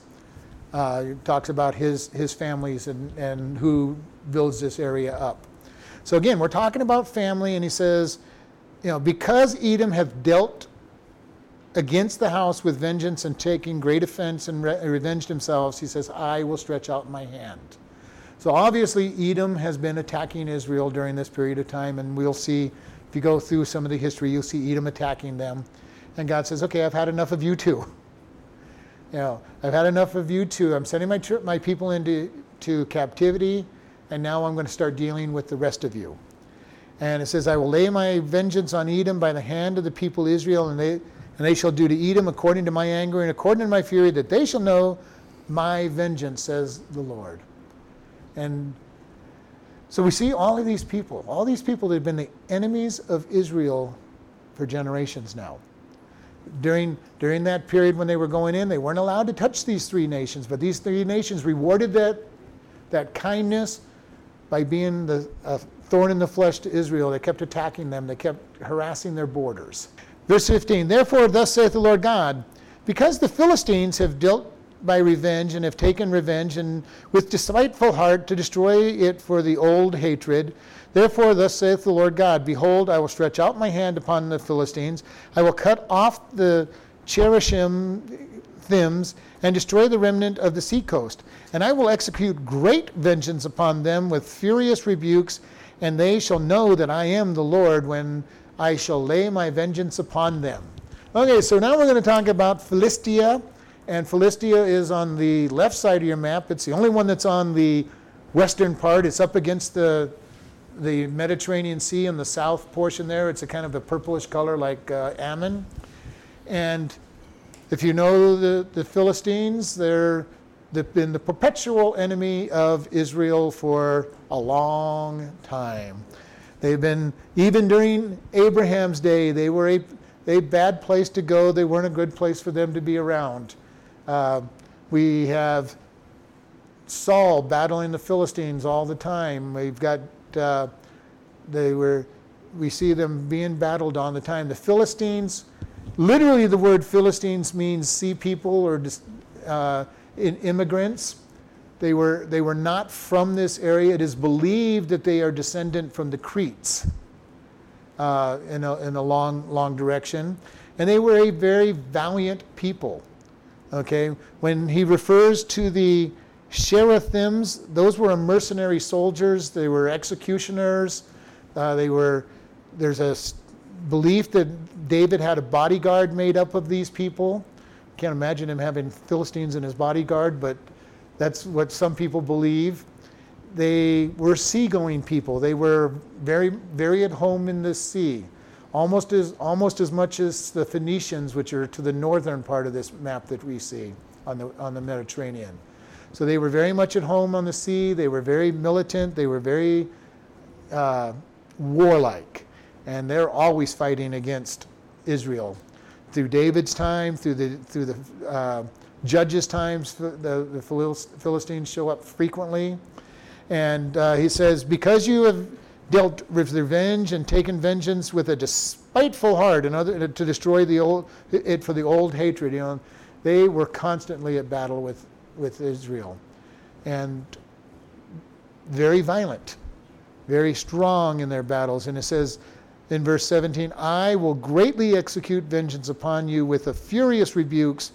Uh, it talks about his, his families and, and who builds this area up. So again, we're talking about family, and he says, you know, because Edom have dealt against the house with vengeance and taking great offense and re- revenged themselves, he says, I will stretch out my hand. So obviously, Edom has been attacking Israel during this period of time, and we'll see, if you go through some of the history, you'll see Edom attacking them. And God says, Okay, I've had enough of you too. You know, I've had enough of you too. I'm sending my, my people into to captivity, and now I'm going to start dealing with the rest of you. And it says, I will lay my vengeance on Edom by the hand of the people of Israel, and they, and they shall do to Edom according to my anger and according to my fury, that they shall know my vengeance, says the Lord. And so we see all of these people, all these people that have been the enemies of Israel for generations now. During, during that period when they were going in, they weren't allowed to touch these three nations, but these three nations rewarded that, that kindness by being the a thorn in the flesh to Israel. They kept attacking them, they kept harassing their borders. Verse 15 Therefore, thus saith the Lord God, because the Philistines have dealt by revenge and have taken revenge and with despiteful heart to destroy it for the old hatred. Therefore, thus saith the Lord God Behold, I will stretch out my hand upon the Philistines, I will cut off the Cherishim Thims and destroy the remnant of the seacoast. And I will execute great vengeance upon them with furious rebukes, and they shall know that I am the Lord when I shall lay my vengeance upon them. Okay, so now we're going to talk about Philistia and Philistia is on the left side of your map. It's the only one that's on the western part. It's up against the, the Mediterranean Sea in the south portion there. It's a kind of a purplish color like uh, Ammon. And if you know the, the Philistines, they're they've been the perpetual enemy of Israel for a long time. They've been, even during Abraham's day, they were a, a bad place to go. They weren't a good place for them to be around. Uh, we have Saul battling the Philistines all the time. We've got, uh, they were, we see them being battled all the time. The Philistines, literally the word Philistines means sea people or uh, immigrants. They were, they were not from this area. It is believed that they are descendant from the Cretes uh, in, a, in a long, long direction. And they were a very valiant people. Okay, when he refers to the Cherethims, those were mercenary soldiers. They were executioners. Uh, they were. There's a belief that David had a bodyguard made up of these people. Can't imagine him having Philistines in his bodyguard, but that's what some people believe. They were seagoing people. They were very, very at home in the sea, almost as almost as much as the Phoenicians, which are to the northern part of this map that we see on the on the Mediterranean. So they were very much at home on the sea. They were very militant. They were very uh, warlike. And they're always fighting against Israel. Through David's time, through the, through the uh, judges' times, the, the Philistines show up frequently. And uh, he says, Because you have dealt with revenge and taken vengeance with a despiteful heart, and other, to destroy the old, it for the old hatred, you know, they were constantly at battle with with Israel. And very violent, very strong in their battles. And it says in verse 17, I will greatly execute vengeance upon you with a furious rebukes,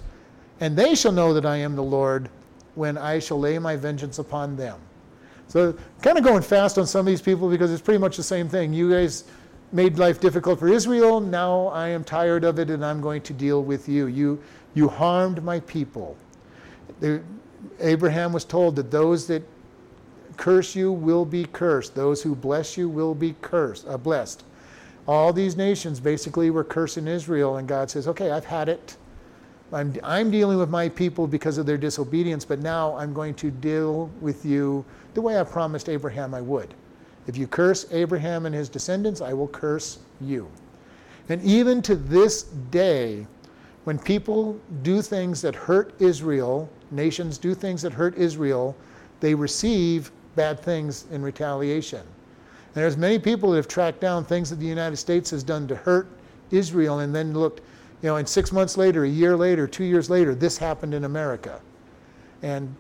and they shall know that I am the Lord when I shall lay my vengeance upon them. So, kind of going fast on some of these people because it's pretty much the same thing. You guys made life difficult for Israel. Now I am tired of it and I'm going to deal with you. You, you harmed my people. Abraham was told that those that curse you will be cursed. Those who bless you will be cursed, uh, blessed. All these nations basically were cursing Israel, and God says, "Okay, I've had it. I'm, I'm dealing with my people because of their disobedience, but now I'm going to deal with you the way I promised Abraham I would. If you curse Abraham and his descendants, I will curse you." And even to this day, when people do things that hurt Israel, nations do things that hurt Israel, they receive bad things in retaliation. And there's many people that have tracked down things that the United States has done to hurt Israel and then looked, you know, and six months later, a year later, two years later, this happened in America. And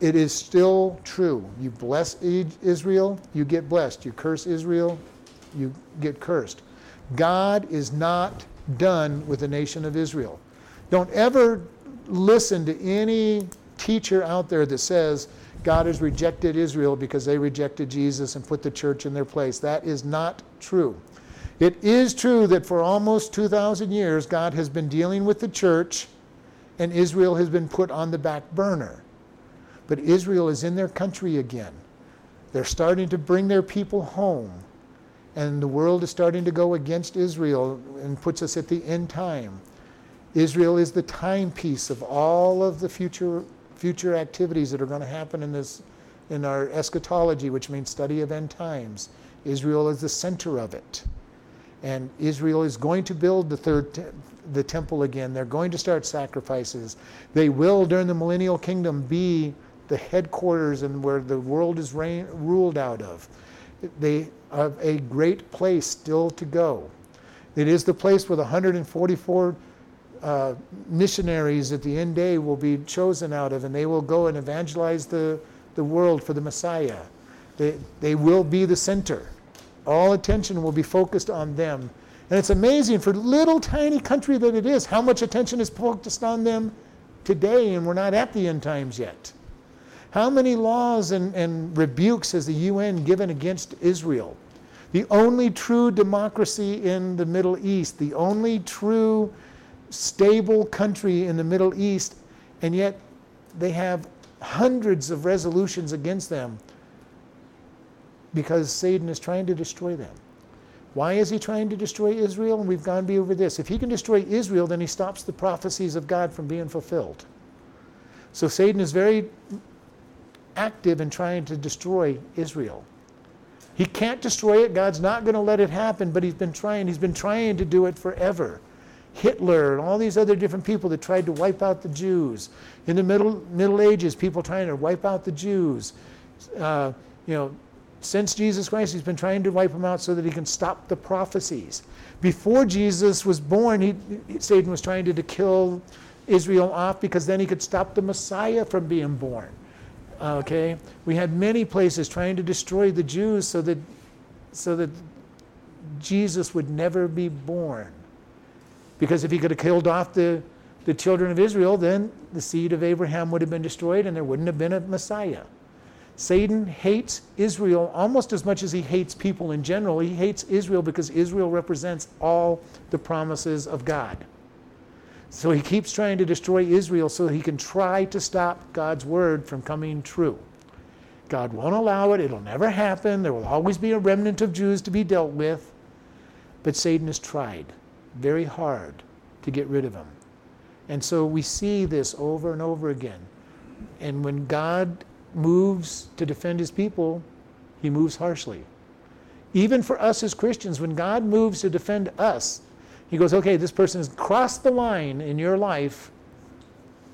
it is still true. You bless Israel, you get blessed. You curse Israel, you get cursed. God is not done with the nation of Israel. Don't ever listen to any teacher out there that says God has rejected Israel because they rejected Jesus and put the church in their place. That is not true. It is true that for almost 2,000 years, God has been dealing with the church and Israel has been put on the back burner. But Israel is in their country again. They're starting to bring their people home and the world is starting to go against Israel and puts us at the end time. Israel is the timepiece of all of the future future activities that are going to happen in this in our eschatology, which means study of end times. Israel is the center of it. And Israel is going to build the third te- the temple again. They're going to start sacrifices. They will during the millennial kingdom be the headquarters and where the world is ruled out of. They have a great place still to go. It is the place where the 144 uh, missionaries at the end day will be chosen out of, and they will go and evangelize the, the world for the Messiah. They, they will be the center. All attention will be focused on them. And it's amazing for little tiny country that it is, how much attention is focused on them today, and we're not at the end times yet. How many laws and, and rebukes has the UN given against Israel? The only true democracy in the Middle East, the only true stable country in the Middle East, and yet they have hundreds of resolutions against them because Satan is trying to destroy them. Why is he trying to destroy Israel? And we've gone over this. If he can destroy Israel, then he stops the prophecies of God from being fulfilled. So Satan is very active in trying to destroy Israel. He can't destroy it. God's not going to let it happen, but he's been trying. He's been trying to do it forever. Hitler and all these other different people that tried to wipe out the Jews. In the Middle, Middle Ages, people trying to wipe out the Jews. Uh, you know, since Jesus Christ, he's been trying to wipe them out so that he can stop the prophecies. Before Jesus was born, he, Satan was trying to, to kill Israel off because then he could stop the Messiah from being born. Okay? We had many places trying to destroy the Jews so that, so that Jesus would never be born. Because if he could have killed off the, the children of Israel, then the seed of Abraham would have been destroyed and there wouldn't have been a Messiah. Satan hates Israel almost as much as he hates people in general. He hates Israel because Israel represents all the promises of God. So he keeps trying to destroy Israel so he can try to stop God's word from coming true. God won't allow it, it'll never happen. There will always be a remnant of Jews to be dealt with. But Satan has tried very hard to get rid of him. And so we see this over and over again. And when God moves to defend his people, he moves harshly. Even for us as Christians, when God moves to defend us, he goes, okay, this person has crossed the line in your life.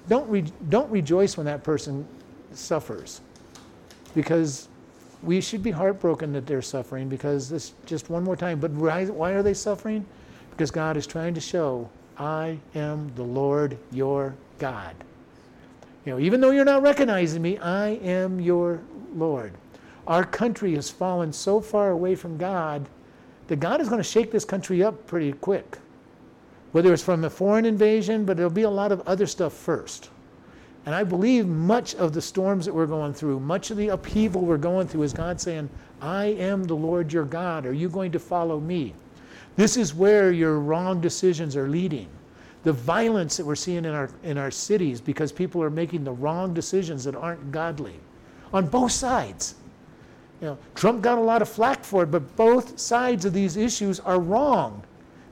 Don't, re- don't rejoice when that person suffers. Because we should be heartbroken that they're suffering because this just one more time. But why, why are they suffering? Because God is trying to show, I am the Lord your God. You know, even though you're not recognizing me, I am your Lord. Our country has fallen so far away from God that God is going to shake this country up pretty quick. Whether it's from a foreign invasion, but there'll be a lot of other stuff first. And I believe much of the storms that we're going through, much of the upheaval we're going through, is God saying, I am the Lord your God. Are you going to follow me? This is where your wrong decisions are leading the violence that we're seeing in our, in our cities because people are making the wrong decisions that aren't godly on both sides. You know, Trump got a lot of flack for it, but both sides of these issues are wrong.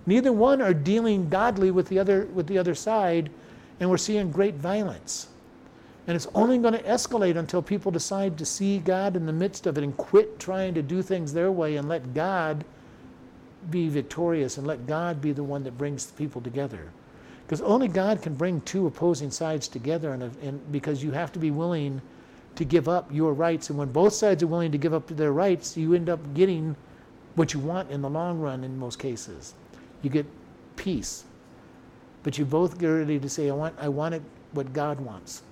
Neither one are dealing godly with the other, with the other side, and we're seeing great violence. And it's only going to escalate until people decide to see God in the midst of it and quit trying to do things their way and let God be victorious and let God be the one that brings the people together. Because only God can bring two opposing sides together, and, and, because you have to be willing to give up your rights. And when both sides are willing to give up their rights, you end up getting what you want in the long run in most cases. You get peace. But you both get ready to say, I want, I want it what God wants.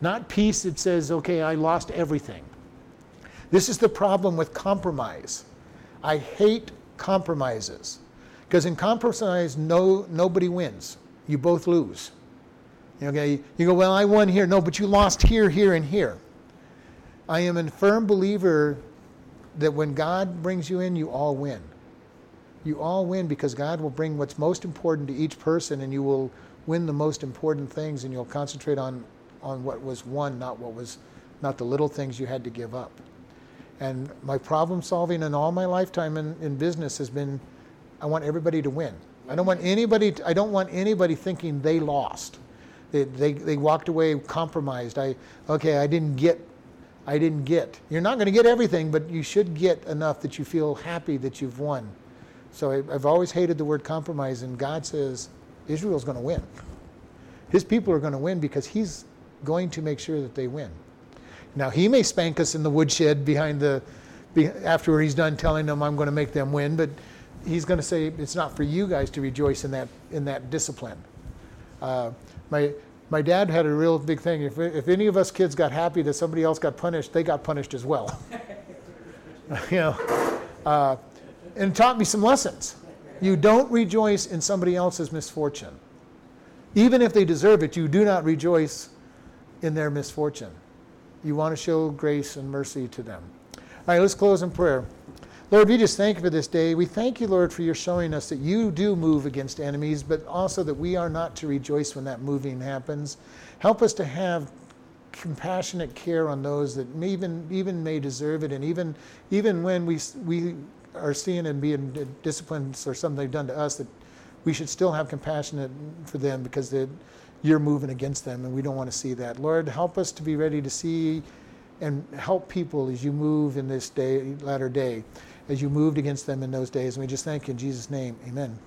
Not peace that says, okay, I lost everything. This is the problem with compromise. I hate compromises. Because in compromise, no, nobody wins you both lose. Okay, you go, well, I won here. No, but you lost here, here, and here. I am a firm believer that when God brings you in, you all win. You all win because God will bring what's most important to each person, and you will win the most important things, and you'll concentrate on, on what was won, not what was, not the little things you had to give up. And my problem solving in all my lifetime in, in business has been, I want everybody to win. I don't want anybody. I don't want anybody thinking they lost. They, they, they walked away compromised. I okay. I didn't get. I didn't get. You're not going to get everything, but you should get enough that you feel happy that you've won. So I, I've always hated the word compromise, and God says Israel's going to win. His people are going to win because He's going to make sure that they win. Now He may spank us in the woodshed behind the, after He's done telling them I'm going to make them win, but he's going to say it's not for you guys to rejoice in that in that discipline. Uh, my my dad had a real big thing. If if any of us kids got happy that somebody else got punished, they got punished as well. you know, uh, and taught me some lessons. You don't rejoice in somebody else's misfortune, even if they deserve it. You do not rejoice in their misfortune. You want to show grace and mercy to them. All right, let's close in prayer. Lord, we just thank you for this day. We thank you, Lord, for your showing us that you do move against enemies, but also that we are not to rejoice when that moving happens. Help us to have compassionate care on those that may even even may deserve it, and even even when we we are seeing and being disciplined or something they've done to us, that we should still have compassion for them because you're moving against them, and we don't want to see that. Lord, help us to be ready to see and help people as you move in this day, latter day, as you moved against them in those days. And we just thank you in Jesus' name. Amen.